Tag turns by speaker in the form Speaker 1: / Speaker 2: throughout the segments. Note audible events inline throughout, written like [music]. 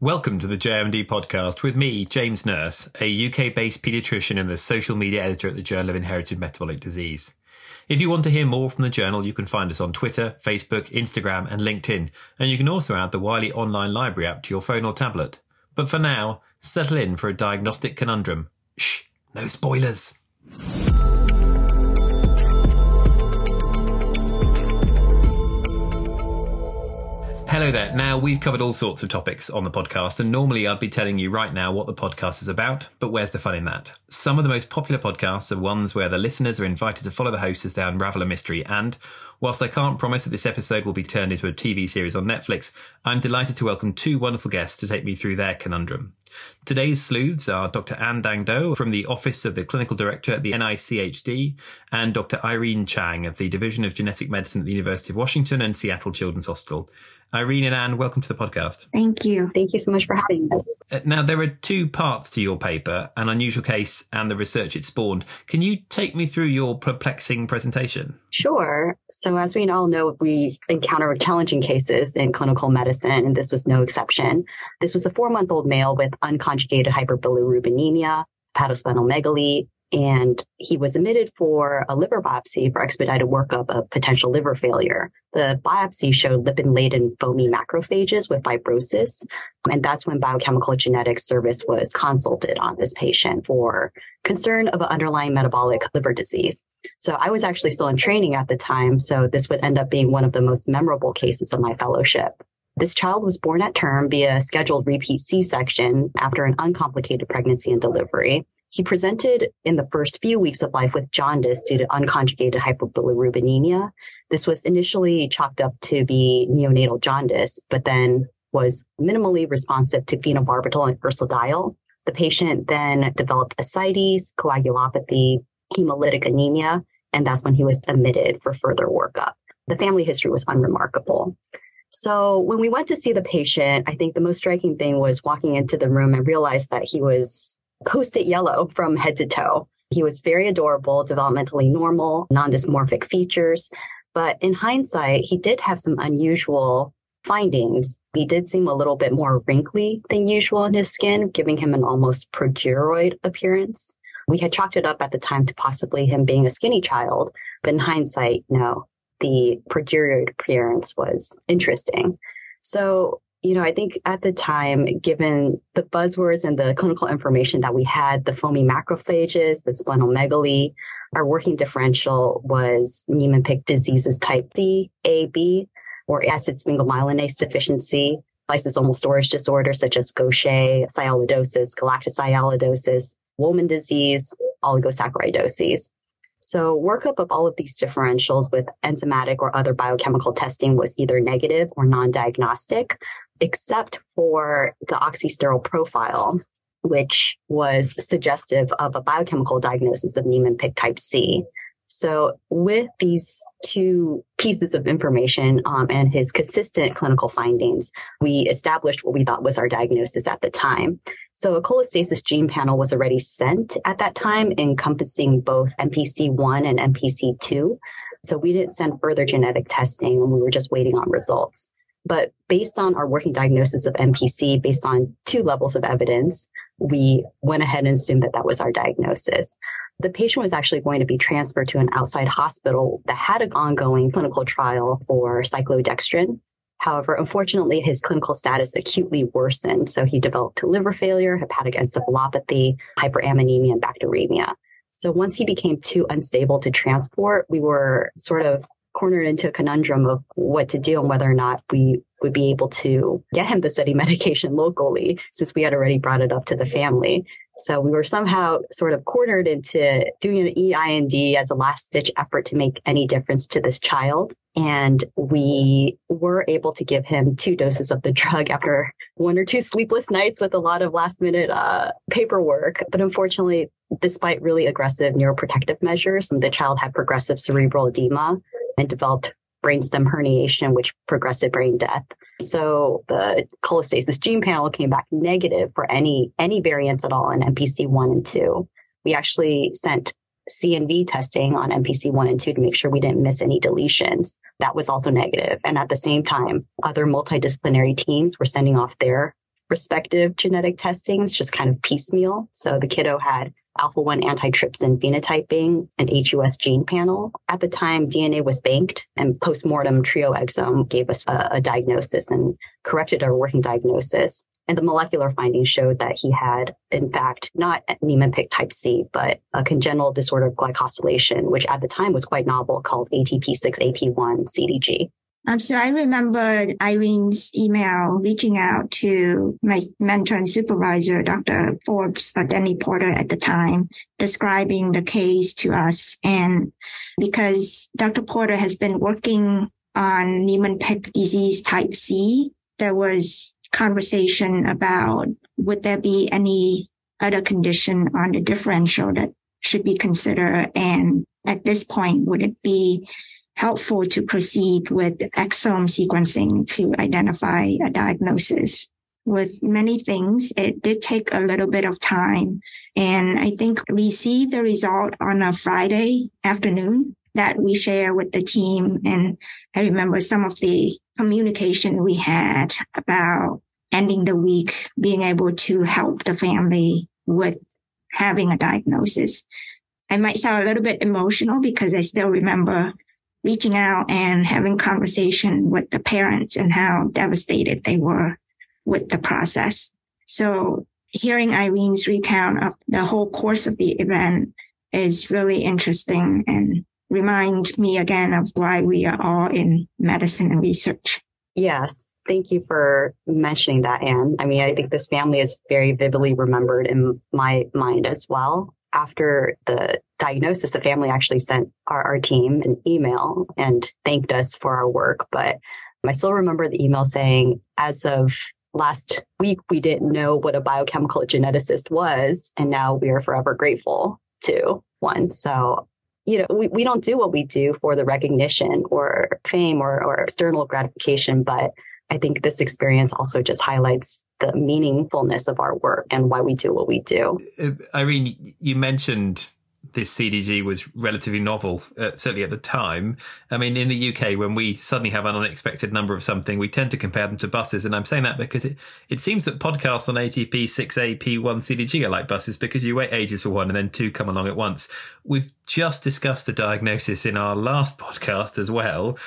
Speaker 1: Welcome to the JIMD podcast with me, James Nurse, a UK based paediatrician and the social media editor at the Journal of Inherited Metabolic Disease. If you want to hear more from the journal, you can find us on Twitter, Facebook, Instagram, and LinkedIn, and you can also add the Wiley Online Library app to your phone or tablet. But for now, settle in for a diagnostic conundrum. Shh, no spoilers. Hello there. Now, we've covered all sorts of topics on the podcast, and normally I'd be telling you right now what the podcast is about, but where's the fun in that? Some of the most popular podcasts are ones where the listeners are invited to follow the host as they unravel a mystery, and whilst I can't promise that this episode will be turned into a TV series on Netflix, I'm delighted to welcome two wonderful guests to take me through their conundrum. Today's sleuths are Dr. An Dang Do from the Office of the Clinical Director at the NICHD and Dr. Irene Chang of the Division of Genetic Medicine at the University of Washington and Seattle Children's Hospital. Irene and An, welcome to the podcast.
Speaker 2: Thank you.
Speaker 3: Thank you so much for having us.
Speaker 1: Uh, now, there are two parts to your paper an unusual case and the research it spawned. Can you take me through your perplexing presentation?
Speaker 3: Sure. So, as we all know, we encounter challenging cases in clinical medicine, and this was no exception. This was a four month old male with unconjugated hyperbilirubinemia, hepatosplenomegaly, and he was admitted for a liver biopsy for expedited workup of potential liver failure. The biopsy showed lipid laden foamy macrophages with fibrosis. Um, and that's when biochemical genetics service was consulted on this patient for concern of an underlying metabolic liver disease. So I was actually still in training at the time. So this would end up being one of the most memorable cases of my fellowship. This child was born at term via scheduled repeat C-section after an uncomplicated pregnancy and delivery. He presented in the first few weeks of life with jaundice due to unconjugated hyperbilirubinemia. This was initially chalked up to be neonatal jaundice, but then was minimally responsive to phenobarbital and ursodiol. The patient then developed ascites, coagulopathy, hemolytic anemia, and that's when he was admitted for further workup. The family history was unremarkable. So when we went to see the patient, I think the most striking thing was walking into the room and realized that he was post-it yellow from head to toe. He was very adorable, developmentally normal, non-dysmorphic features. But in hindsight, he did have some unusual findings. He did seem a little bit more wrinkly than usual in his skin, giving him an almost progeroid appearance. We had chalked it up at the time to possibly him being a skinny child, but in hindsight, no, the progeroid appearance was interesting. So you know, I think at the time, given the buzzwords and the clinical information that we had, the foamy macrophages, the splenomegaly, our working differential was Niemann-Pick diseases type D, A, B, or acid sphingomyelinase deficiency, lysosomal storage disorders such as Gaucher, sialidosis, galactosialidosis, Wolman disease, oligosaccharidosis. So workup of all of these differentials with enzymatic or other biochemical testing was either negative or non-diagnostic, except for the oxysterol profile, which was suggestive of a biochemical diagnosis of Niemann-Pick type C. So with these two pieces of information um, and his consistent clinical findings, we established what we thought was our diagnosis at the time. So a cholestasis gene panel was already sent at that time, encompassing both NPC1 and NPC2. So we didn't send further genetic testing and we were just waiting on results. But based on our working diagnosis of NPC, based on two levels of evidence, we went ahead and assumed that that was our diagnosis. The patient was actually going to be transferred to an outside hospital that had an ongoing clinical trial for cyclodextrin. However, unfortunately, his clinical status acutely worsened. So he developed liver failure, hepatic encephalopathy, hyperammonemia, and bacteremia. So once he became too unstable to transport, we were sort of cornered into a conundrum of what to do and whether or not we would be able to get him the study [laughs] medication locally since we had already brought it up to the family. So we were somehow sort of cornered into doing an EIND as a last stitch effort to make any difference to this child. And we were able to give him two doses of the drug after one or two sleepless nights with a lot of last minute uh, paperwork. But unfortunately, despite really aggressive neuroprotective measures, the child had progressive cerebral edema and developed brainstem herniation, which progressive brain death. So the cholestasis gene panel came back negative for any any variants at all in NPC one and two. We actually sent CNV testing on NPC one and two to make sure we didn't miss any deletions. That was also negative. And at the same time, other multidisciplinary teams were sending off their respective genetic testings, just kind of piecemeal. So the kiddo had alpha 1 antitrypsin phenotyping and HUS gene panel. At the time, DNA was banked and postmortem trio exome gave us a, a diagnosis and corrected our working diagnosis. And the molecular findings showed that he had, in fact, not Niemann-Pick type C, but a congenital disorder of glycosylation, which at the time was quite novel called ATP6AP1 CDG.
Speaker 2: Um, so I remember Irene's email reaching out to my mentor and supervisor, Dr. Forbes or Denny Porter at the time, describing the case to us. And because Dr. Porter has been working on Niemann-Pick disease type C, there was conversation about would there be any other condition on the differential that should be considered? And at this point, would it be helpful to proceed with exome sequencing to identify a diagnosis. With many things, it did take a little bit of time. And I think received the result on a Friday afternoon that we share with the team. And I remember some of the communication we had about ending the week, being able to help the family with having a diagnosis. I might sound a little bit emotional because I still remember reaching out and having conversation with the parents and how devastated they were with the process. So hearing Irene's recount of the whole course of the event is really interesting and remind me again of why we are all in medicine and research.
Speaker 3: Yes. Thank you for mentioning that, An. I mean, I think this family is very vividly remembered in my mind as well after the diagnosis, the family actually sent our, our team an email and thanked us for our work. But I still remember the email saying, as of last week, we didn't know what a biochemical geneticist was. And now we are forever grateful to one. So, you know, we, we don't do what we do for the recognition or fame or, or external gratification, but I think this experience also just highlights the meaningfulness of our work and why we do what we do.
Speaker 1: Irene, you mentioned this CDG was relatively novel, uh, certainly at the time. I mean, in the UK, when we suddenly have an unexpected number of something, we tend to compare them to buses. And I'm saying that because it, it seems that podcasts on ATP 6AP1 CDG are like buses because you wait ages for one and then two come along at once. We've just discussed the diagnosis in our last [laughs] podcast as well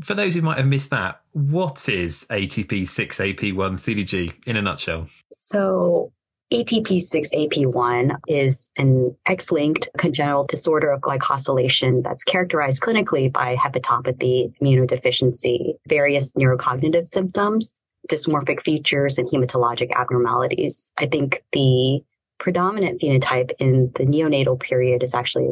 Speaker 1: for those who might have missed that, what is ATP6AP1 CDG in a nutshell?
Speaker 3: So, ATP6AP1 is an X-linked congenital disorder of glycosylation that's characterized clinically by hepatopathy, immunodeficiency, various neurocognitive symptoms, dysmorphic features, and hematologic abnormalities. I think the predominant phenotype in the neonatal period is actually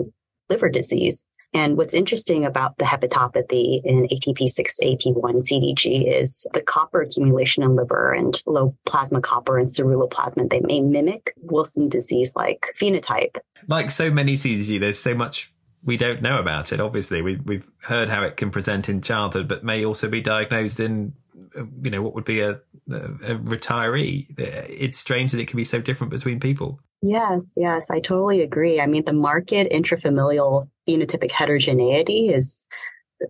Speaker 3: liver disease. And what's interesting about the hepatopathy in ATP6AP1 CDG is the copper accumulation in liver and low plasma copper and ceruloplasmin. They may mimic Wilson disease like phenotype.
Speaker 1: Like so many CDG, there's so much we don't know about it. Obviously, we, we've heard how it can present in childhood, but may also be diagnosed in, you know, what would be a, a retiree. It's strange that it can be so different between people.
Speaker 3: Yes, yes, I totally agree. I mean, the market intrafamilial phenotypic heterogeneity is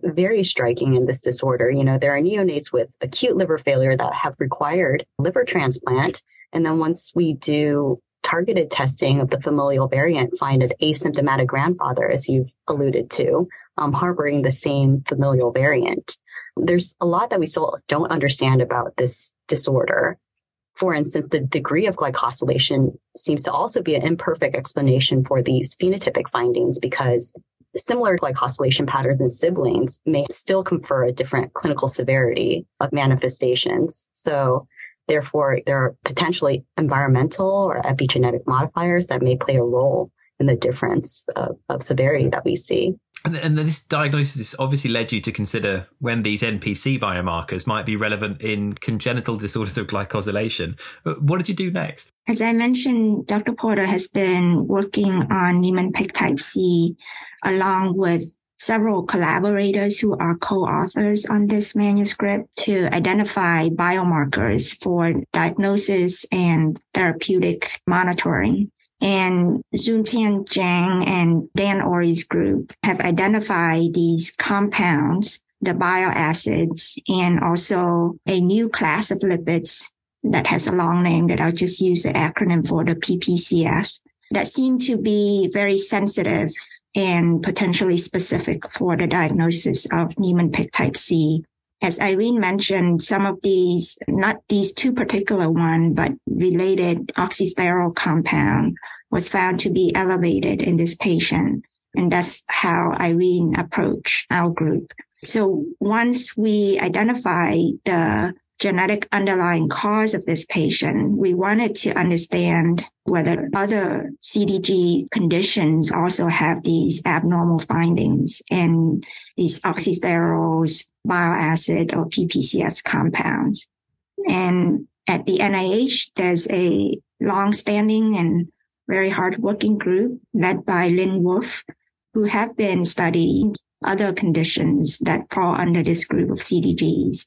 Speaker 3: very striking in this disorder. You know, there are neonates with acute liver failure that have required liver transplant. And then once we do targeted testing of the familial variant, find an asymptomatic grandfather, as you've alluded to, um, harboring the same familial variant. There's a lot that we still don't understand about this disorder. For instance, the degree of glycosylation seems to also be an imperfect explanation for these phenotypic findings because similar glycosylation patterns in siblings may still confer a different clinical severity of manifestations. So therefore, there are potentially environmental or epigenetic modifiers that may play a role in the difference of, of severity that we see.
Speaker 1: And, and this diagnosis obviously led you to consider when these NPC biomarkers might be relevant in congenital disorders of glycosylation. Uh, what did you do next?
Speaker 2: As I mentioned, Dr. Porter has been working on Niemann-Pick type C along with several collaborators who are co-authors on this manuscript to identify biomarkers for diagnosis and therapeutic monitoring. And Xuntian Jiang and Dan Ory's group have identified these compounds, the bile acids, and also a new class of lipids that has a long name that I'll just use the acronym for the PPCS that seem to be very sensitive and potentially specific for the diagnosis of Niemann-Pick type C. As Irene mentioned, some of these, not these two particular one, but related oxysterol compound was found to be elevated in this patient. And that's how Irene approached our group. So once we identify the genetic underlying cause of this patient, we wanted to understand whether other CDG conditions also have these abnormal findings and these oxysterols, bile acid, or PPCS compounds. And at the NIH, there's a long-standing and very hardworking group led by Lynne Wolfe, who have been studying other conditions that fall under this group of CDGs.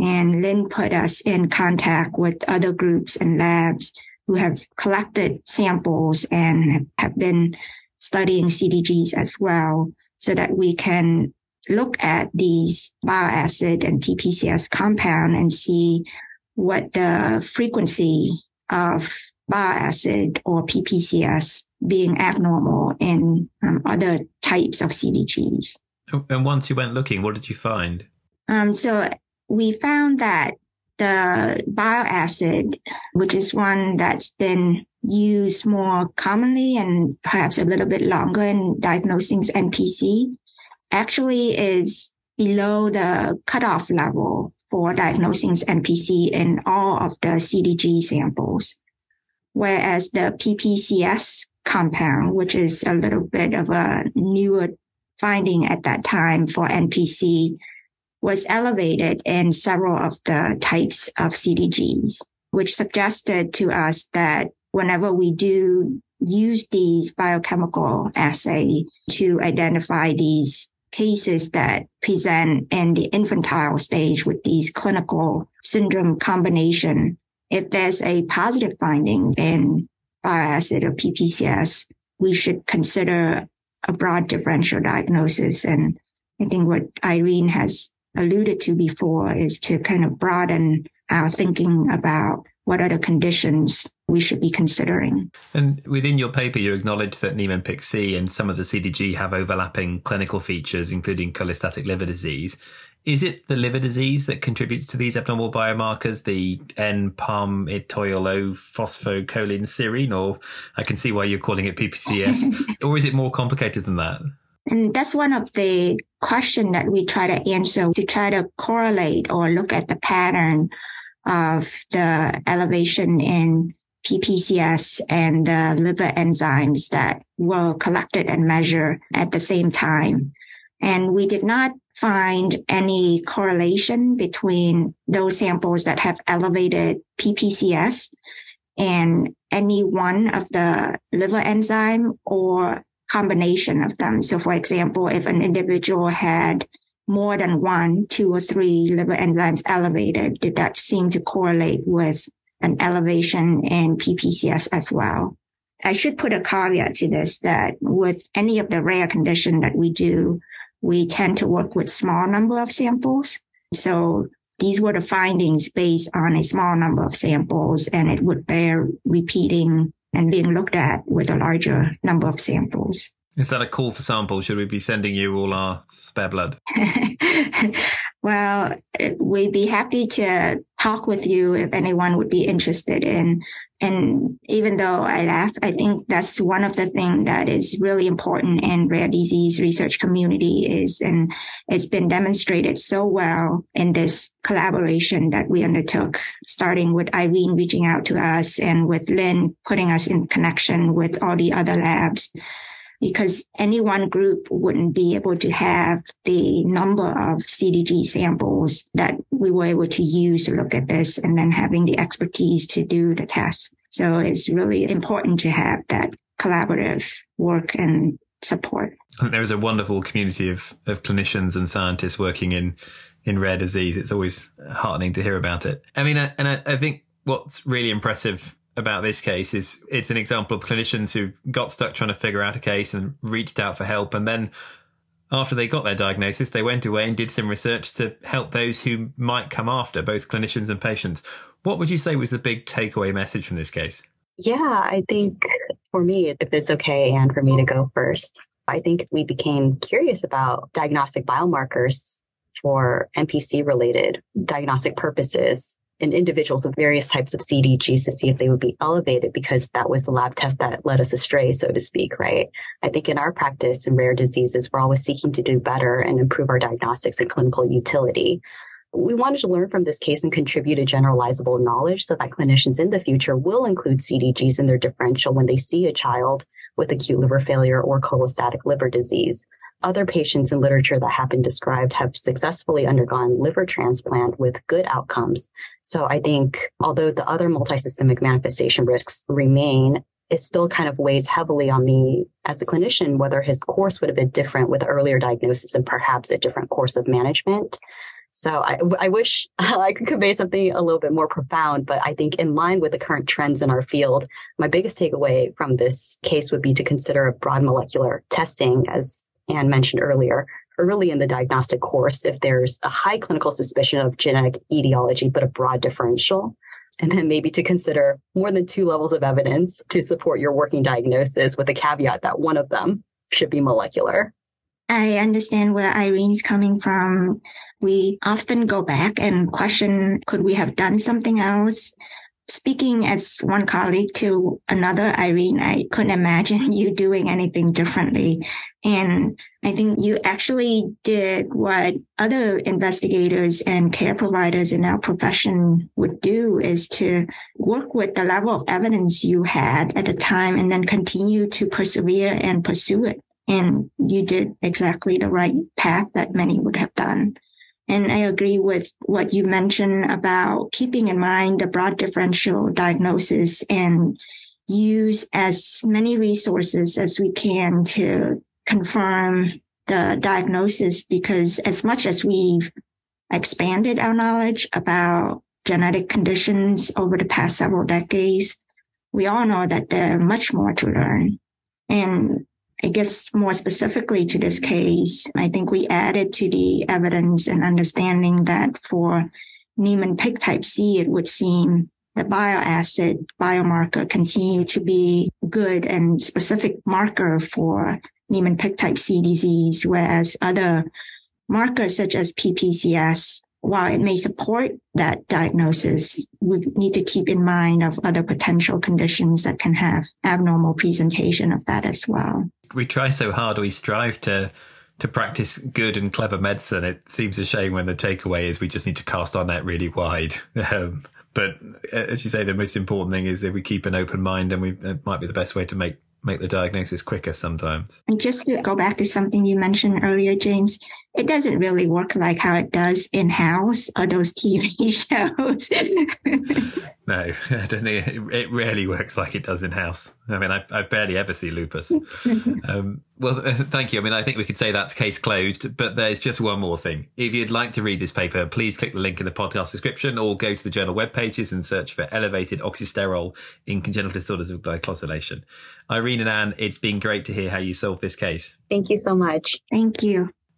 Speaker 2: And Lynn put us in contact with other groups and labs who have collected samples and have been studying CDGs as well so that we can look at these bile acid and PPCS compound and see what the frequency of bile acid or PPCS being abnormal in um, other types of CDGs.
Speaker 1: And once you went looking, what did you find?
Speaker 2: Um, so we found that the bile acid, which is one that's been used more commonly and perhaps a little bit longer in diagnosing NPC, actually is below the cutoff level for diagnosing NPC in all of the CDG samples. Whereas the PPCS compound, which is a little bit of a newer finding at that time for NPC, was elevated in several of the types of CDGs, which suggested to us that whenever we do use these biochemical assay to identify these cases that present in the infantile stage with these clinical syndrome combination, if there's a positive finding in bile acid or PPCS, we should consider a broad differential diagnosis. And I think what Irene has alluded to before is to kind of broaden our thinking about what other conditions we should be considering.
Speaker 1: And within your paper, you acknowledge that Niemann-Pick C and some of the CDG have overlapping clinical features, including cholestatic liver disease. Is it the liver disease that contributes to these abnormal biomarkers, the N-palmitoyl phosphocholine serine, or I can see why you're calling it PPCS, [laughs] or is it more complicated than that?
Speaker 2: And that's one of the question that we try to answer to try to correlate or look at the pattern of the elevation in PPCS and the liver enzymes that were collected and measured at the same time. And we did not find any correlation between those samples that have elevated PPCS and any one of the liver enzyme or combination of them. So for example, if an individual had more than one, two or three liver enzymes elevated, did that seem to correlate with an elevation in PPCS as well? I should put a caveat to this that with any of the rare condition that we do, we tend to work with small number of samples. So these were the findings based on a small number of samples and it would bear repeating and being looked at with a larger number of samples.
Speaker 1: Is that a call for samples? Should we be sending you all our spare blood? [laughs]
Speaker 2: well, we'd be happy to talk with you if anyone would be interested in and even though I laugh, I think that's one of the things that is really important in rare disease research community is, and it's been demonstrated so well in this collaboration that we undertook, starting with Irene reaching out to us and with Lynne putting us in connection with all the other labs because any one group wouldn't be able to have the number of CDG samples that we were able to use to look at this and then having the expertise to do the test. So it's really important to have that collaborative work and support.
Speaker 1: There is a wonderful community of, of clinicians and scientists working in, in rare disease. It's always heartening to hear about it. I mean, and I, I think what's really impressive about this case is it's an example of clinicians who got stuck trying to figure out a case and reached out for help and then After they got their diagnosis, they went away and did some research to help those who might come after, both clinicians and patients. What would you say was the big takeaway message from this case?
Speaker 3: Yeah, I think for me, if it's okay, and for me to go first, I think we became curious about diagnostic biomarkers for NPC related diagnostic purposes in individuals with various types of CDGs to see if they would be elevated because that was the lab test that led us astray, so to speak, right? I think in our practice in rare diseases, we're always seeking to do better and improve our diagnostics and clinical utility. We wanted to learn from this case and contribute a generalizable knowledge so that clinicians in the future will include CDGs in their differential when they see a child with acute liver failure or cholestatic liver disease other patients in literature that have been described have successfully undergone liver transplant with good outcomes. So I think although the other multisystemic manifestation risks remain, it still kind of weighs heavily on me as a clinician whether his course would have been different with earlier diagnosis and perhaps a different course of management. So I, I wish [laughs] I could convey something a little bit more profound, but I think in line with the current trends in our field, my biggest takeaway from this case would be to consider a broad molecular testing as An mentioned earlier, early in the diagnostic course if there's a high clinical suspicion of genetic etiology, but a broad differential. And then maybe to consider more than two levels of evidence to support your working diagnosis with a caveat that one of them should be molecular.
Speaker 2: I understand where Irene's coming from. We often go back and question, could we have done something else? Speaking as one colleague to another, Irene, I couldn't imagine [laughs] you doing anything differently. And I think you actually did what other investigators and care providers in our profession would do is to work with the level of evidence you had at the time and then continue to persevere and pursue it. And you did exactly the right path that many would have done. And I agree with what you mentioned about keeping in mind the broad differential diagnosis and use as many resources as we can to confirm the diagnosis because as much as we've expanded our knowledge about genetic conditions over the past several decades, we all know that there's much more to learn. And I guess more specifically to this case, I think we added to the evidence and understanding that for Niemann-Pick type C, it would seem the bile acid biomarker continue to be good and specific marker for Niemann-Pick type C disease, whereas other markers such as PPCS, while it may support that diagnosis, we need to keep in mind of other potential conditions that can have abnormal presentation of that as well.
Speaker 1: We try so hard, we strive to to practice good and clever medicine. It seems a shame when the takeaway is we just need to cast our net really wide. [laughs] Um, but uh, as you say, the most important thing is that we keep an open mind, and we it might be the best way to make make the diagnosis quicker sometimes.
Speaker 2: And just to go back to something you mentioned earlier, James, it doesn't really work like how it does in house or those TV [laughs]
Speaker 1: shows. no, [laughs] I don't think it, it, rarely works like it does in house. I mean, I, I barely ever see lupus. [laughs] um, well, thank you. I mean, I think we could say that's case closed, but there's just one more thing. If you'd like to read this paper, please click the link in the podcast description or go to the journal web pages and search for elevated oxysterol in congenital disorders of glycosylation. Irene and An, it's been great to hear how you solved this case.
Speaker 3: Thank you so much.
Speaker 2: Thank you.